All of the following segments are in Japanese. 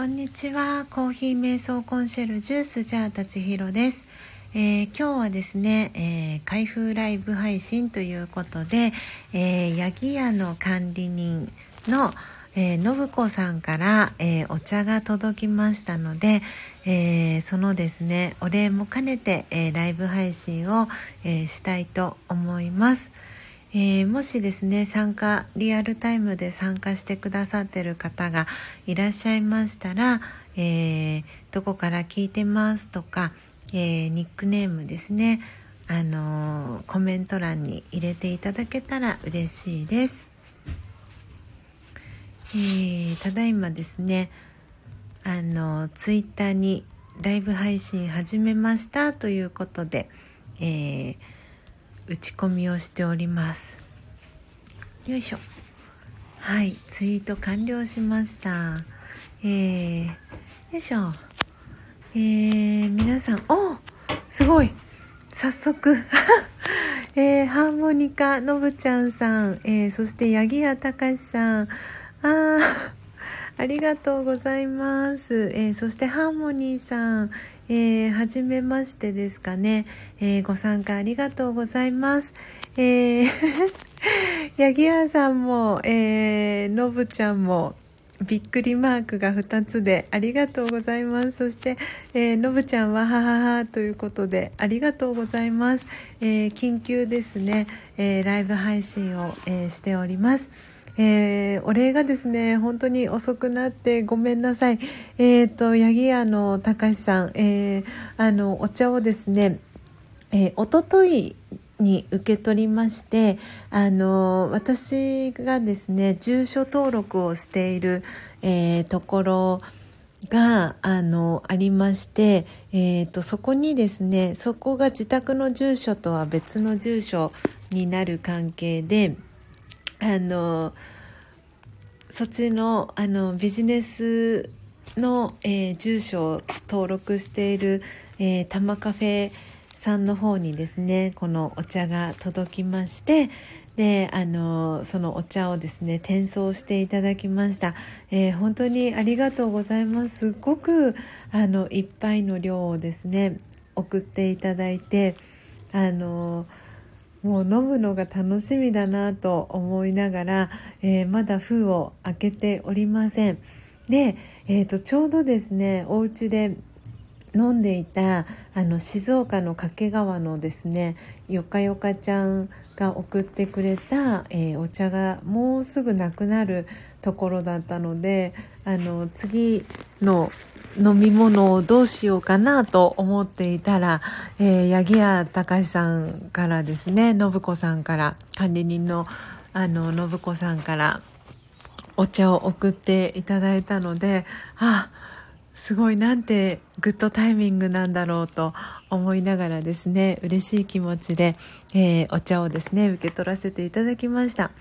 こんにちはコーヒー瞑想コンシェルジュスジャータチヒロです、えー、今日はですね、えー、開封ライブ配信ということで、えー、ヤギ屋の管理人のえー、信子さんから、えー、お茶が届きましたので、えー、そのですねお礼も兼ねて、えライブ配信を、えしたいと思います。えー、もしですね参加リアルタイムで参加してくださってる方がいらっしゃいましたら、えー、どこから聞いてますとか、えー、ニックネームですねあのコメント欄に入れていただけたら嬉しいです、えただいまですねあのツイッターにライブ配信始めましたということで、えー打ち込みをしております。よいしょ。はいツイート完了しました。えー、よいしょ。えー、皆さんおすごい。早速。えー、ハーモニカのぶちゃんさん、えー、そして八木屋隆さん。あ ありがとうございます、えー、そしてハーモニーさん、えー、はじめましてですかね、えー、ご参加ありがとうございます。えー、八木屋さんも、えー、のぶちゃんも、びっくりマークが2つでありがとうございます。そして、えー、のぶちゃんははははということでありがとうございます。えー、緊急ですね、えー、ライブ配信を、えー、しております。えー、お礼がですね本当に遅くなってごめんなさい。えっ、ー、と八木屋の高橋さん、えー、あのお茶をですね、えー、おとといに受け取りましてあの私がですね住所登録をしている、えー、ところがあのありまして、えーとそこにですねそこが自宅の住所とは別の住所になる関係であのそっちのあのビジネスの、えー、住所を登録している、えー、タマカフェさんの方にですねこのお茶が届きましてであのそのお茶をですね転送していただきました、えー、本当にありがとうございます。すっごくあのいっぱいの量をですね送っていただいてあのもう飲むのが楽しみだなと思いながら、えー、まだ封を開けておりません。で、えーと、ちょうどですねお家で飲んでいたあの静岡の掛川のですねよかよかちゃんが送ってくれた、えー、お茶がもうすぐなくなるところだったのであの次の飲み物をどうしようかなと思っていたら、えー、八木屋隆さんからですね信子さんから管理人のあの信子さんからお茶を送っていただいたのであすごいなんてグッドタイミングなんだろうと思いながらですね嬉しい気持ちで、えー、お茶をですね受け取らせていただきました。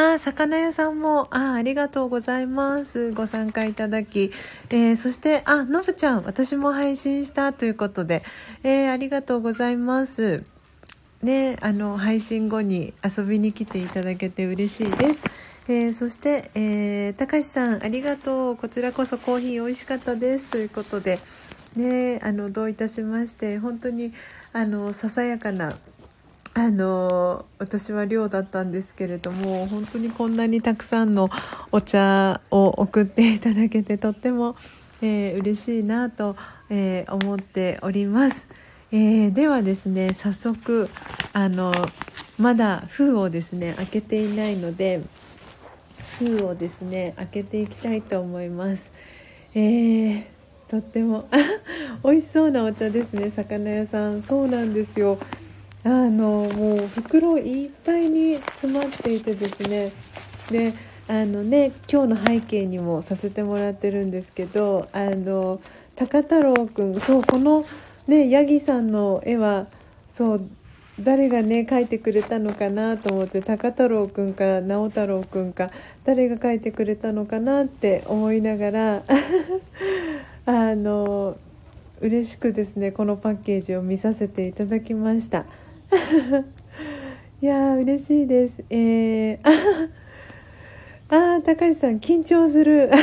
あ、魚屋さんも、あ、ありがとうございます。ご参加いただき。えー、そして、あ、のぶちゃん、私も配信したということで、えー、ありがとうございます。ね、あの、配信後に遊びに来ていただけて嬉しいです。えー、そして、えー、高橋さん、ありがとう。こちらこそコーヒー美味しかったです。ということで、ね、あの、どういたしまして、本当に、あの、ささやかなあの私は寮だったんですけれども本当にこんなにたくさんのお茶を送っていただけてとっても、えー、嬉しいなと、えー、思っております。えー、ではですね早速あのまだ封をですね開けていないので封をですね開けていきたいと思います。えー、とっても美味しそうなお茶ですね魚屋さんそうなんですよあのもう袋いっぱいに詰まっていてですねであのね今日の背景にもさせてもらってるんですけどあの高太郎くんそうこのねヤギさんの絵はそう誰がね描いてくれたのかなと思って高太郎くんか直太郎くんか誰が描いてくれたのかなって思いながら あの嬉しくですねこのパッケージを見させていただきました。いや嬉しいです。えー、ああ高橋さん緊張する。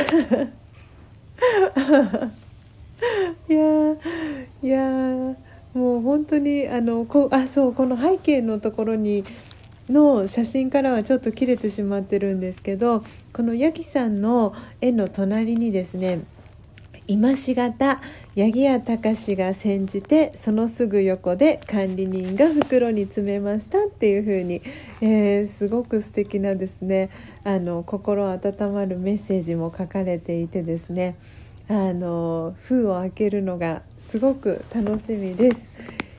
いやいやもう本当にあのこあそうこの背景のところにの写真からはちょっと切れてしまってるんですけどこのヤギさんの絵の隣にですね今しがた八木屋隆が煎じてそのすぐ横で管理人が袋に詰めましたっていう風に、えー、すごく素敵なですねあの心温まるメッセージも書かれていてですねあの封を開けるのがすごく楽しみです。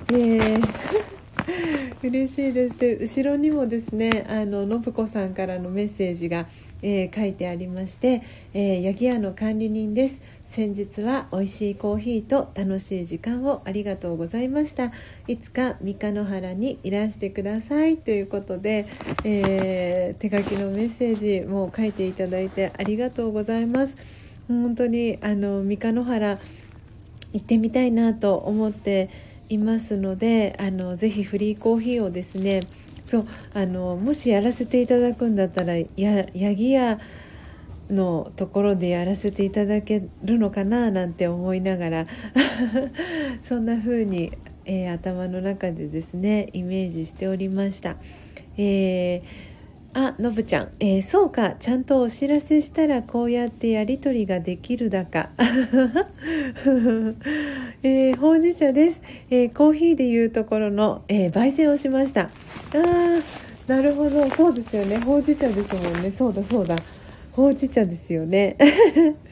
えー 嬉しいですで後ろにもですねあの信子さんからのメッセージが、えー、書いてありまして「えー、八木屋の管理人です先日は美味しいコーヒーと楽しい時間をありがとうございました。いつか三日野原にいらしてください。ということで、えー、手書きのメッセージも書いていただいてありがとうございます。本当にあの三日野原行ってみたいなと思っていますのであのぜひフリーコーヒーをですねそうあのもしやらせていただくんだったらやヤギ屋のところでやらせていただけるのかななんて思いながら そんな風に、えー、頭の中でですねイメージしておりました。えーあのぶちゃん、えー、そうかちゃんとお知らせしたらこうやってやり取りができるだか、えー、ほうじ茶です、えー、コーヒーでいうところの、え焙煎をしました。あーなるほど。そうですよね。ほうじ茶ですもんね。そうだそうだ。ほうじ茶ですよね。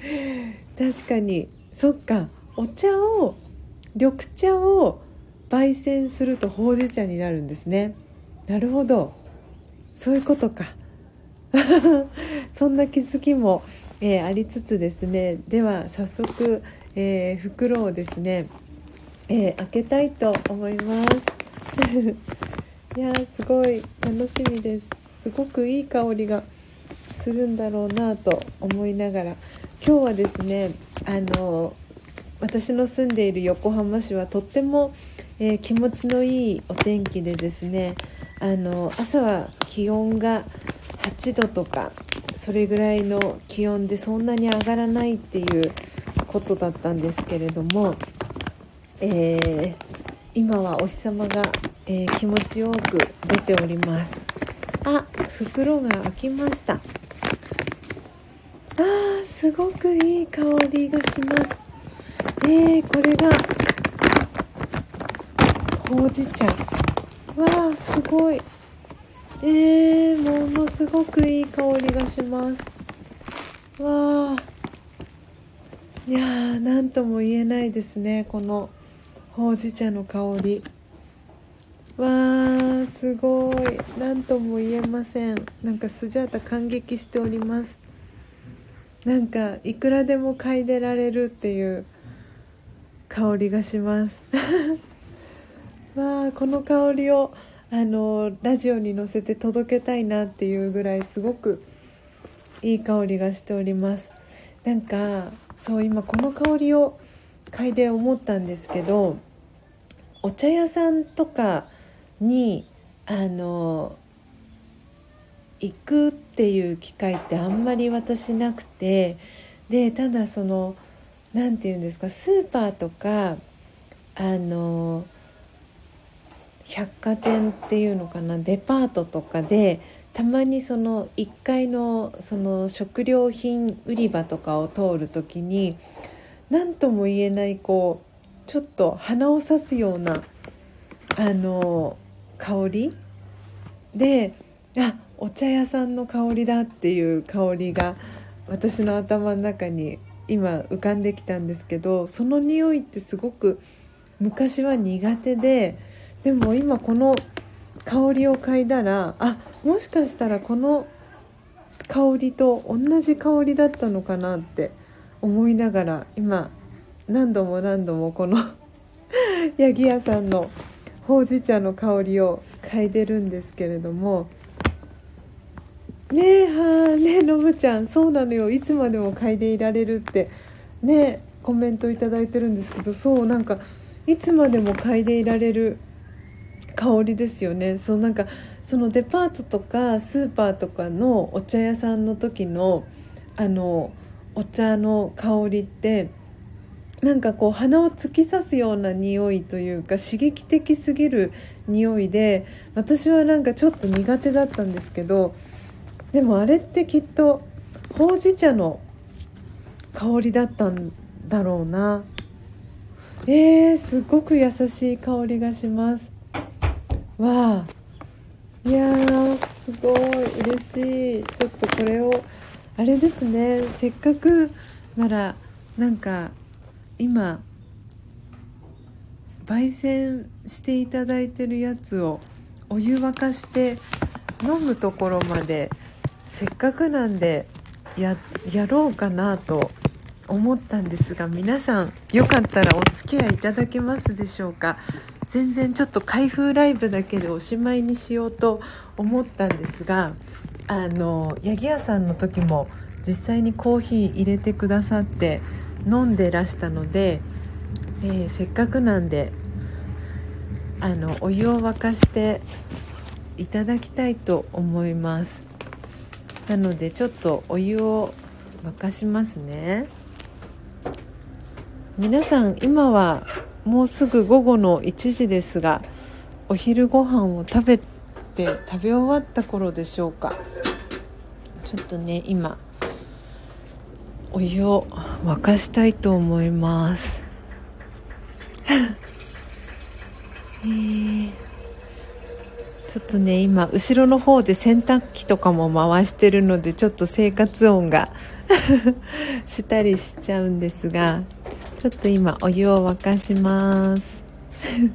確かに。そっか。お茶を緑茶を焙煎するとほうじ茶になるんですね。なるほど。そういうことか。そんな気づきも、えー、ありつつですね。では早速、えー、袋をですね、えー、開けたいと思います。いやすごい楽しみです。すごくいい香りがするんだろうなと思いながら。今日はですねあの私の住んでいる横浜市はとっても、えー、気持ちのいいお天気でですねあの朝は気温が8度とかそれぐらいの気温でそんなに上がらないっていうことだったんですけれども、えー、今はお日様が、えー、気持ちよく出ております。あ袋が開きました。すごくいい香りがします。えー、これがほうじ茶。わあすごい。えー、ものすごくいい香りがします。わあ。いやー何とも言えないですねこのほうじ茶の香り。わーすごい。何とも言えません。なんかスジャータ感激しております。なんかいくらでも嗅いでられるっていう香りがします。わあこの香りをあのラジオに乗せて届けたいなっていうぐらいすごくいい香りがしております。なんかそう今この香りを嗅いで思ったんですけどお茶屋さんとかにあの行くっていう機会ってあんまり私なくてでただその何て言うんですかスーパーとかあの百貨店っていうのかなデパートとかでたまにその1階のその食料品売り場とかを通る時に何とも言えないこうちょっと鼻を刺すようなあの香りであお茶屋さんの香りだっていう香りが私の頭の中に今浮かんできたんですけどその匂いってすごく昔は苦手ででも今この香りを嗅いだらあもしかしたらこの香りと同じ香りだったのかなって思いながら今何度も何度もこの 八木屋さんのほうじ茶の香りを嗅いでるんですけれどもねえはあねえのぶちゃんそうなのよ。いつまでも嗅いでいられるって。ねコメント頂いてるんですけどそうなんかいつまでも嗅いでいられる香りですよね。そうなんかそのデパートとかスーパーとかのお茶屋さんの時のあのお茶の香りってなんかこう鼻を突き刺すような匂いというか刺激的すぎる匂いで私はなんかちょっと苦手だったんですけどでもあれってきっとほうじ茶の香りだったんだろうな。えー、すごく優しい香りがします。わあ。いやーすごい嬉しい。ちょっとこれをあれですね。せっかくならなんか今焙煎していただいてるやつをお湯沸かして飲むところまでせっかくなんでやろうかなと思ったんですが皆さんよかったらお付き合いいただけますでしょうか？全然ちょっと開封ライブだけでおしまいにしようと思ったんですがあの八木屋さんの時も実際にコーヒー入れてくださって飲んでらしたので、えー、せっかくなんであのお湯を沸かしていただきたいと思います。なのでちょっとお湯を沸かしますね。皆さん今はもうすぐ午後の1時ですがお昼ご飯を食べて食べ終わった頃でしょうか。ちょっとね今お湯を沸かしたいと思います。えー、とね今後ろの方で洗濯機とかも回してるのでちょっと生活音が したりしちゃうんですがちょっと今お湯を沸かします。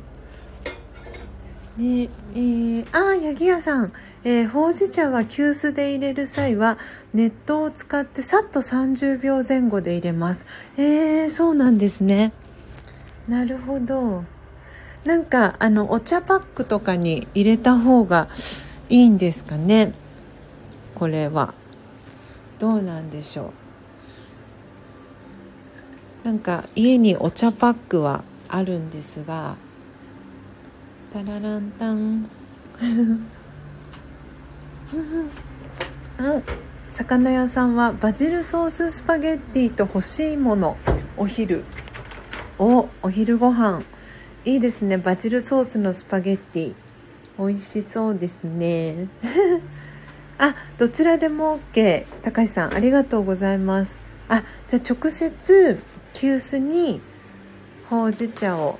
ねえー、あ八木屋さん。えー、ほうじ茶は急須で入れる際は熱湯を使ってさっと30秒前後で入れます。えー、そうなんですね。なるほどなんかあのお茶パックとかに入れた方がいいんですかね。これは。どうなんでしょう。なんか家にお茶パックはあるんですが。タラランタン。うん。魚屋さんはバジルソーススパゲッティと欲しいもの。お昼。おお昼ご飯。いいですね。バジルソースのスパゲッティ。美味しそうですね。あどちらでも OK 高橋さんありがとうございます。あじゃあ直接急須にほうじ茶を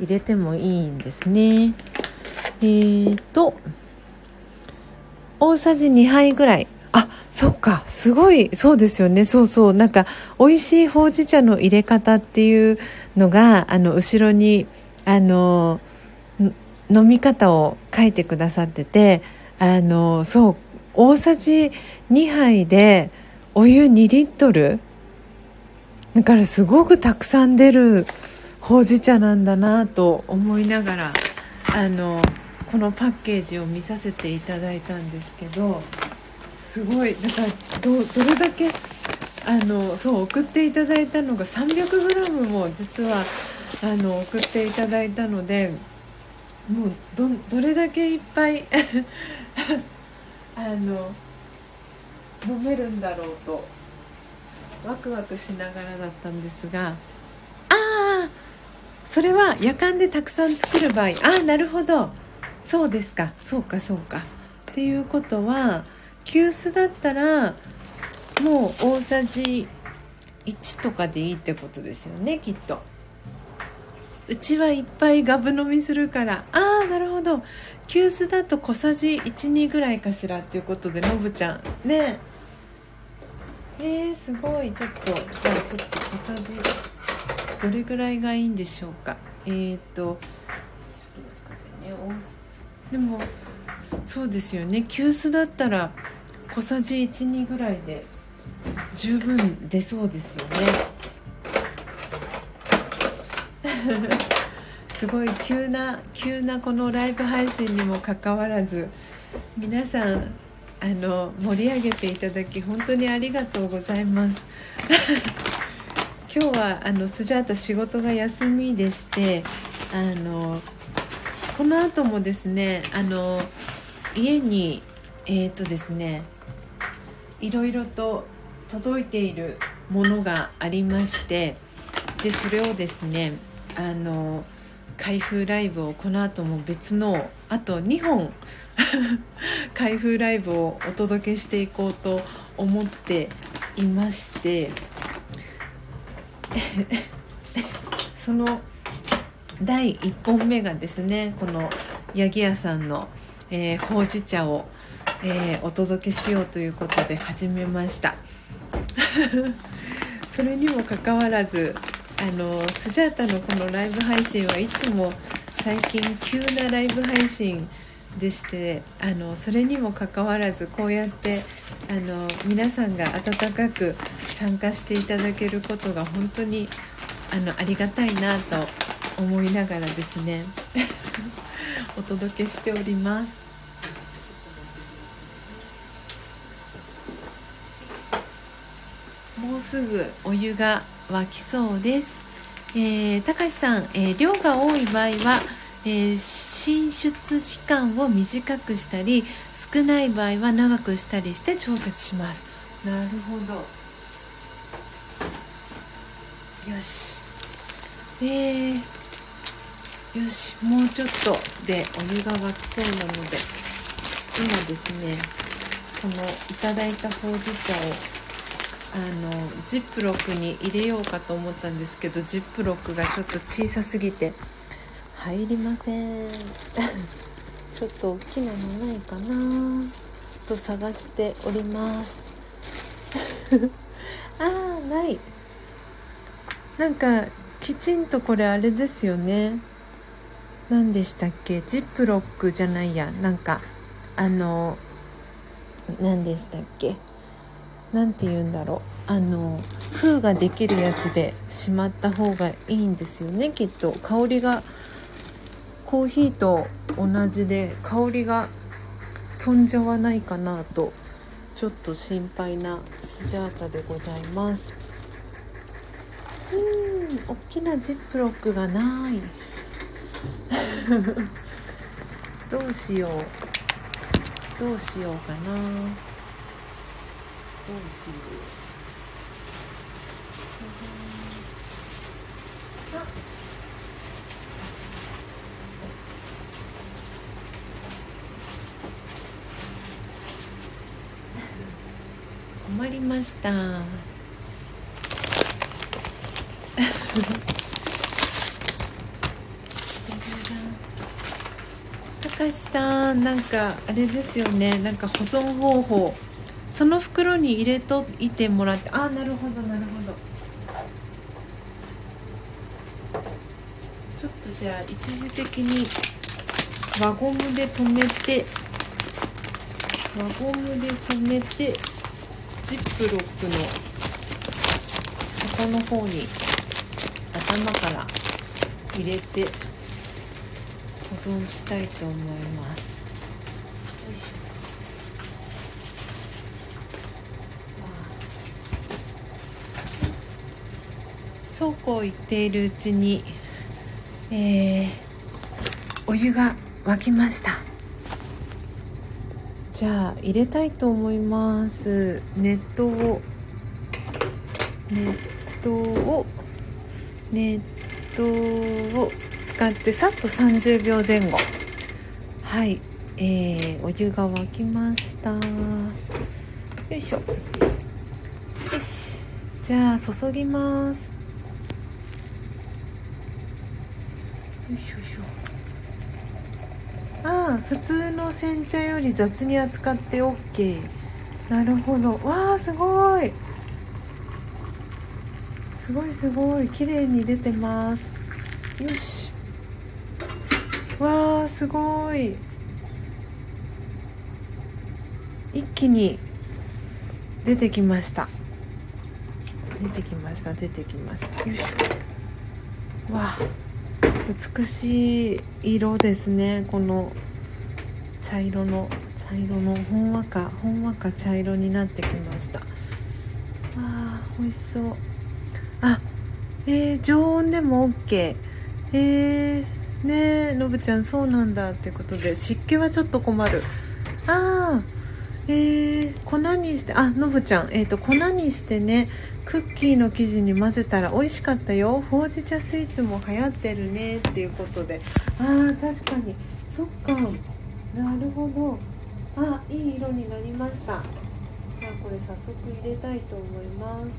入れてもいいんですね。えーと大さじ2杯ぐらい。そっかすごいそうですよね。そうそう。なんか美味しいほうじ茶の入れ方っていうのがあの後ろにあの飲み方を書いてくださっててあのそう大さじ2杯でお湯2リットル。だからすごくたくさん出るほうじ茶なんだなと思いながらあのこのパッケージを見させていただいたんですけどすごい。なんかどどれだけあのそう送っていただいたのが 300g も実はあの送っていただいたのでもうどどれだけいっぱい あの飲めるんだろうとワクワクしながらだったんですがああそれは夜間でたくさん作る場合。ああなるほど。そうですか。そうかそうか。っていうことは急須だったらもう大さじ1とかでいいってことですよねきっと。うちはいっぱいガブ飲みするから。ああなるほど。急須だと小さじ12ぐらいかしらっていうことでのぶちゃん。ね。えー、すごい。ちょっとじゃあちょっと小さじどれぐらいがいいんでしょうか。えっ、ー、とちょっと待ってくださいね。でもそうですよね。急須だったら小さじ12ぐらいで十分出そうですよね。すごい急な急なこのライブ配信にもかかわらず皆さんあの盛り上げていただき本当にありがとうございます。今日はあのスジャータ仕事が休みでしてあのこの後もですねあの家にえっ、ー、とですねいろいろと届いているものがありましてでそれをですねあの開封ライブをこの後も別のあと2本 開封ライブをお届けしていこうと思っていまして その第1本目がですねこの八木屋さんの、えー、ほうじ茶を、えー、お届けしようということで始めました それにもかかわらずあのスジャータのこのライブ配信はいつも最近急なライブ配信でしてあのそれにもかかわらずこうやってあの皆さんが温かく参加していただけることが本当にあのありがたいなと思いながらですね お届けしております。うすぐお湯が沸きそうです。えー、高橋さん、えー、量が多い場合は、えー、進出時間を短くしたり少ない場合は長くしたりして調節します。なるほど。よし。えー、よし。もうちょっとでお湯が沸きそうなので今ですねこのいただいたほうじ茶をあのジップロックに入れようかと思ったんですけどジップロックがちょっと小さすぎて入りません。ちょっと大きなのないかなと探しております。あーない。なんかきちんとこれあれですよね。何でしたっけ？ジップロックじゃないや。なんかあの何でしたっけ？何て言うんだろう。あの封ができるやつでしまった方がいいんですよねきっと。香りがコーヒーと同じで香りが飛んじゃわないかなとちょっと心配なスジャータでございます。うん大きなジップロックがない。どうしよう。どうしようかな。どうする困りました。たかしさんなんかあれですよね。なんか保存方法。その袋に入れといてもらってああなるほどなるほど。ちょっとじゃあ一時的に輪ゴムで留めて輪ゴムで留めてジップロックの底の方に頭から入れて保存したいと思います。そうこう言っているうちに、えー、お湯が沸きました。じゃあ入れたいと思います。熱湯を熱湯を熱湯を使ってさっと30秒前後。はい。えー、お湯が沸きました。よいしょ。よし。じゃあ注ぎます。よいしょよいしょ。ああ普通の煎茶より雑に扱って OK なるほど。わあすごい。すごいすごい。綺麗に出てます。よし。わあすごい。一気に出てきました。出てきました出てきました。よいしょ。わあ。美しい色ですね。この茶色の茶色のほんわかほんわか茶色になってきました。わあ美味しそう。あえー、常温でも OK えー、ねえのぶちゃんそうなんだっていうことで湿気はちょっと困る。ああえー、粉にしてあのぶちゃん、えーと、粉にしてねクッキーの生地に混ぜたら美味しかったよ。ほうじ茶スイーツも流行ってるね。っていうことで。あー確かに。そっか。なるほど。あいい色になりました。じゃあこれ早速入れたいと思います。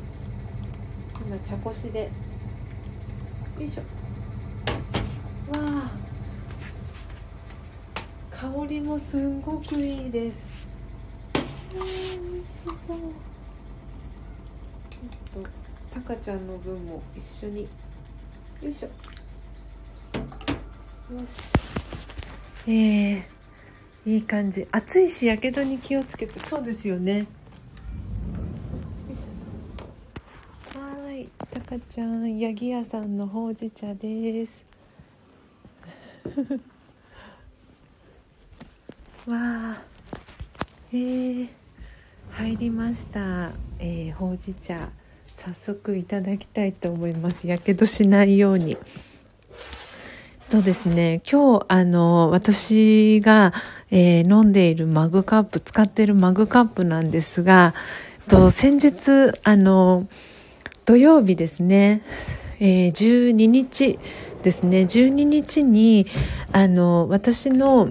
今茶こしで。よいしょ。わあ。香りもすんごくいいです。そう。ちょっとタカちゃんの分も一緒に。よいしょ。よし。えー、いい感じ。暑いしやけどに気をつけて。そうですよね。はい。タカちゃんヤギ屋さんのほうじ茶です。わあえー入りました、えー、ほうじ茶早速いただきたいと思います。やけどしないように。とですね今日あの私が、えー、飲んでいるマグカップ使っているマグカップなんですがと先日あの土曜日ですね、えー、12日ですね12日にあの私の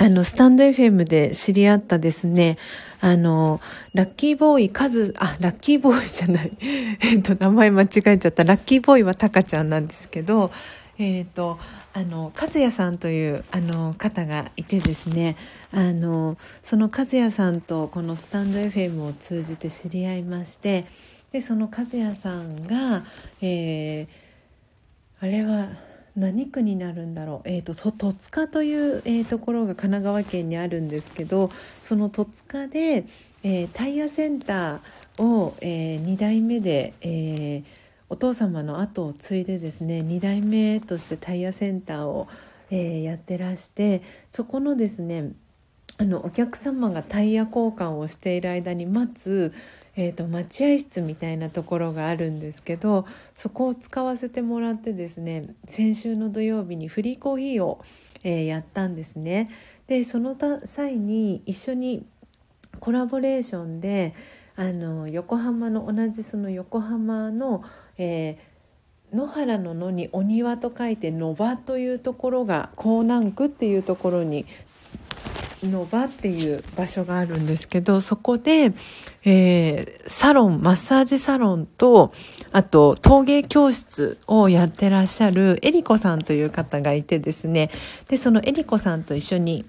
あのスタンド FM で知り合ったですねあの、ラッキーボーイ、カズ、あ、ラッキーボーイじゃない。えっと、名前間違えちゃった。ラッキーボーイはタカちゃんなんですけど、えっ、と、あの、和也さんという、あの、方がいてですね、あの、その和也さんとこのスタンド FM を通じて知り合いまして、で、その和也さんが、えー、あれは、何区になるんだろう、えーと、戸塚という、えー、ところが神奈川県にあるんですけどその戸塚で、えー、タイヤセンターを、えー、2代目で、えー、お父様の後を継いでですね2代目としてタイヤセンターを、えー、やってらしてそこのですねあのお客様がタイヤ交換をしている間に待つえーと、待合室みたいなところがあるんですけどそこを使わせてもらってですね先週の土曜日にフリーコーヒーを、えー、やったんですね。でその際に一緒にコラボレーションであの横浜の同じその横浜の、えー、野原の野にお庭と書いて野場というところが港南区っていうところにの場っていう場所があるんですけどそこで、えー、サロンマッサージサロンとあと陶芸教室をやってらっしゃるえりこさんという方がいてですね。でそのえりこさんと一緒に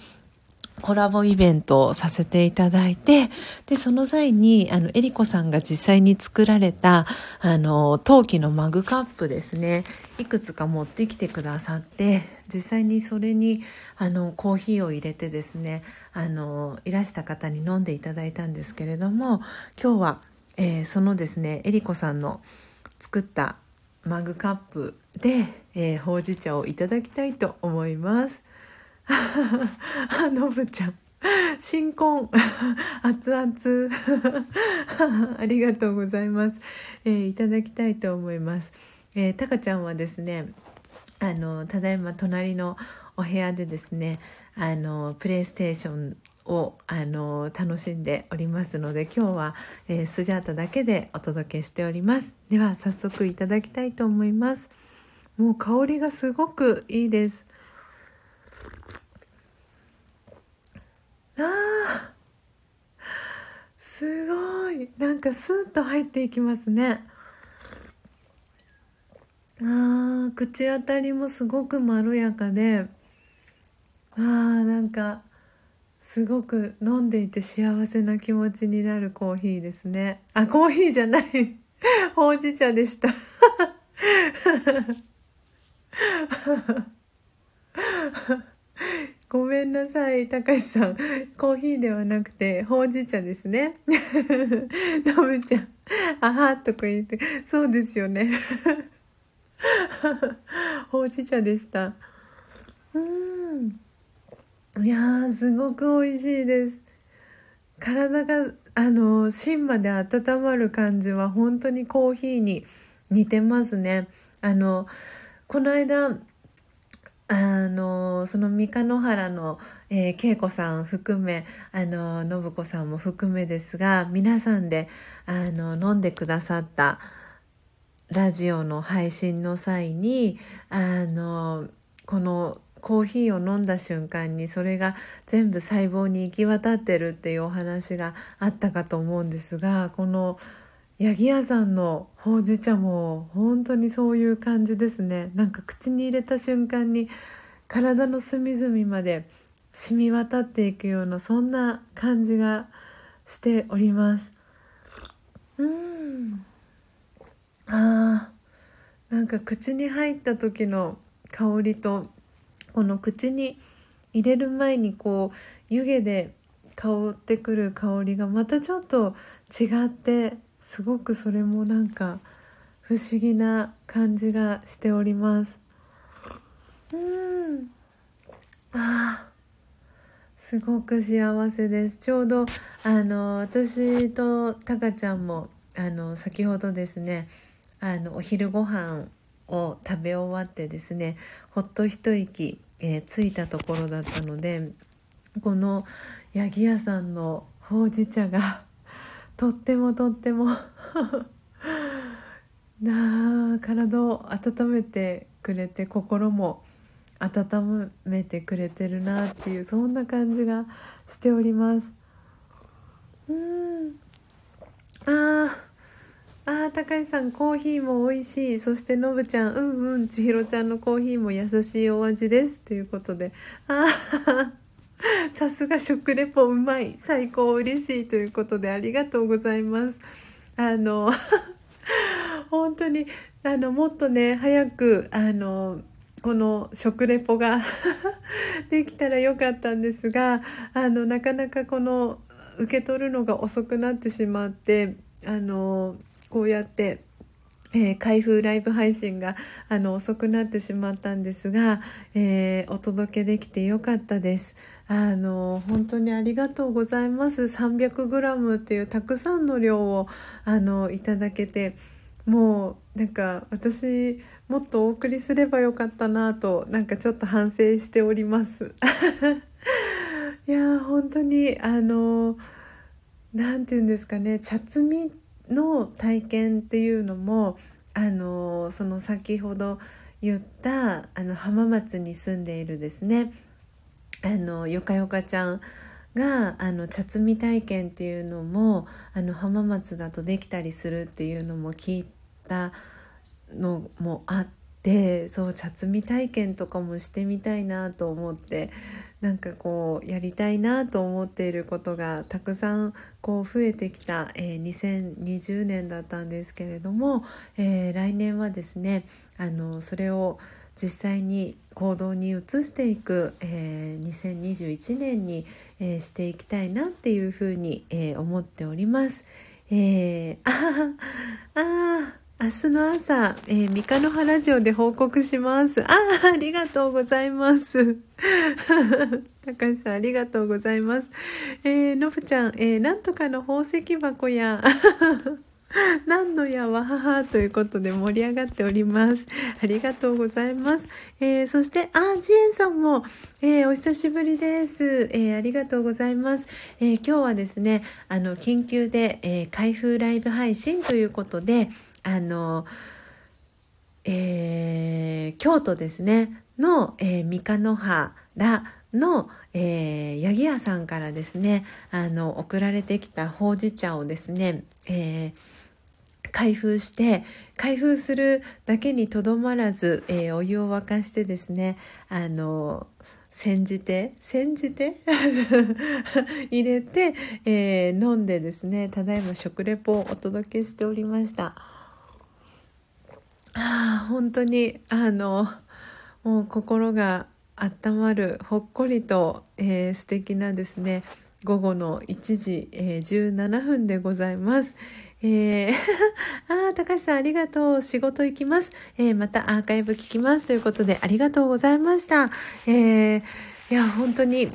コラボイベントをさせていただいて、で、その際に、あの、えりこさんが実際に作られた、あの、陶器のマグカップですね、いくつか持ってきてくださって、実際にそれに、あの、コーヒーを入れてですね、あの、いらした方に飲んでいただいたんですけれども、今日は、えー、そのですね、えりこさんの作ったマグカップで、えー、ほうじ茶をいただきたいと思います。あのぶちゃん。新婚。熱々。ありがとうございます、えー、いただきたいと思います、えー、たかちゃんはですねあのただいま隣のお部屋でですねあのプレイステーションをあの楽しんでおりますので今日は、えー、スジャータだけでお届けしております。では早速いただきたいと思います。もう香りがすごくいいです。あすごい。なんかスーッと入っていきますね。あー口当たりもすごくまろやかであーなんかすごく飲んでいて幸せな気持ちになるコーヒーですねあコーヒーじゃないほうじ茶でしたごめんなさい、たかしさん。コーヒーではなくて、ほうじ茶ですね。のぶちゃん、あはとか言って、そうですよね。ほうじ茶でした。うん。いやー、すごく美味しいです。体が、あの、芯まで温まる感じは本当にコーヒーに似てますね。あの、この間、あのその三日野原の、えー、恵子さん含めあの信子さんも含めですが皆さんであの飲んでくださったラジオの配信の際にあのこのコーヒーを飲んだ瞬間にそれが全部細胞に行き渡ってるっていうお話があったかと思うんですがこの八木屋さんのほうじ茶も本当にそういう感じですね。なんか口に入れた瞬間に体の隅々まで染み渡っていくようなそんな感じがしております。うん。あーなんか口に入った時の香りとこの口に入れる前にこう湯気で香ってくる香りがまたちょっと違ってすごくそれもなんか不思議な感じがしております。うん。あすごく幸せです。ちょうどあの私とタカちゃんもあの先ほどですねあのお昼ご飯を食べ終わってですねほっと一息、えー、ついたところだったのでこの八木屋さんのほうじ茶が とってもとっても なあ体を温めてくれて心も温めてくれてるなっていうそんな感じがしております。うん。あああ高橋さんコーヒーも美味しい。そしてのぶちゃんうんうん千尋ちゃんのコーヒーも優しいお味です。ということで。ああ さすが食レポうまい。最高嬉しいということでありがとうございます。あの 本当にあのもっとね早くあのこの食レポが できたらよかったんですがあのなかなかこの受け取るのが遅くなってしまってあのこうやってえー、開封ライブ配信があの遅くなってしまったんですが、えー、お届けできてよかったです。あの本当にありがとうございます 300g っていうたくさんの量をあのいただけてもうなんか私もっとお送りすればよかったなとなんかちょっと反省しております いや本当にあの何て言うんですかね茶摘みの体験っていうのもあのその先ほど言ったあの浜松に住んでいるですねあのよかよかちゃんがあの茶摘み体験っていうのもあの浜松だとできたりするっていうのも聞いたのもあってそう茶摘み体験とかもしてみたいなと思ってなんかこうやりたいなと思っていることがたくさんこう増えてきた、えー、2020年だったんですけれども、えー、来年はですねあのそれを実際に行動に移していく、えー、2021年に、えー、していきたいなっていうふうに、えー、思っております。えー、ああ明日の朝、えー、三日の原ラジオで報告します。ああ、ありがとうございます。高橋さん、ありがとうございます。えー、のぶちゃん、えー、なんとかの宝石箱や。何のやわははということで盛り上がっております。ありがとうございます。えー、そして、あ、ジエンさんも、えー、お久しぶりです、えー、ありがとうございます。え今日はですね、あの、緊急で、え開封ライブ配信ということで、あの、え京都ですね、の、え三日野原の、えー、八木屋さんからですねあの送られてきたほうじ茶をですね、えー開封して開封するだけにとどまらず、えー、お湯を沸かしてですねあの煎じて煎じて？入れて、えー、飲んでですねただいま食レポをお届けしておりました。あ本当にあのもう心が温まるほっこりと、えー、素敵なですね午後の1時、えー、17分でございます。えー、あ高橋さんありがとう。仕事行きます。えー、またアーカイブ聞きます。ということでありがとうございました。えー、いや、本当に、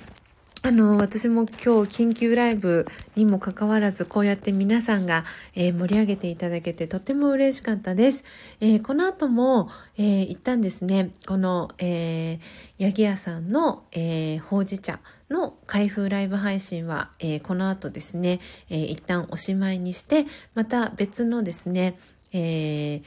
あの、私も今日緊急ライブにもかかわらず、こうやって皆さんが、えー、盛り上げていただけてとても嬉しかったです。えー、この後も、えー、一旦ですね、この、えー、八木屋さんの、えー、ほうじ茶の開封ライブ配信は、えー、この後ですね、えー、一旦おしまいにして、また別のですね、えー、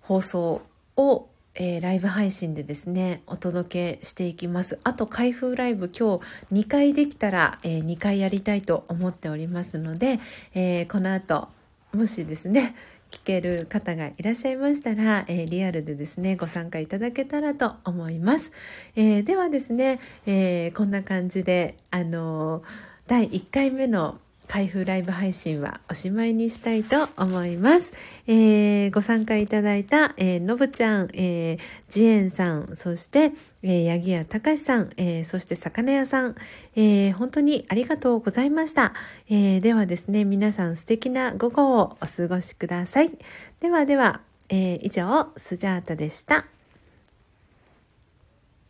放送をえー、ライブ配信でですねお届けしていきます。あと開封ライブ今日2回できたら、えー、2回やりたいと思っておりますので、えー、この後もしですね聞ける方がいらっしゃいましたら、えリアルでですねご参加いただけたらと思います、えではですね、えこんな感じであの第1回目の開封ライブ配信はおしまいにしたいと思います。えー、ご参加いただいた、えー、のぶちゃん、えー、ジエンさん、そして、えー、八木屋隆さん、えー、そして魚屋さん、えー、本当にありがとうございました。えー、ではですね、皆さん素敵な午後をお過ごしください。ではでは、えー、以上、スジャータでした。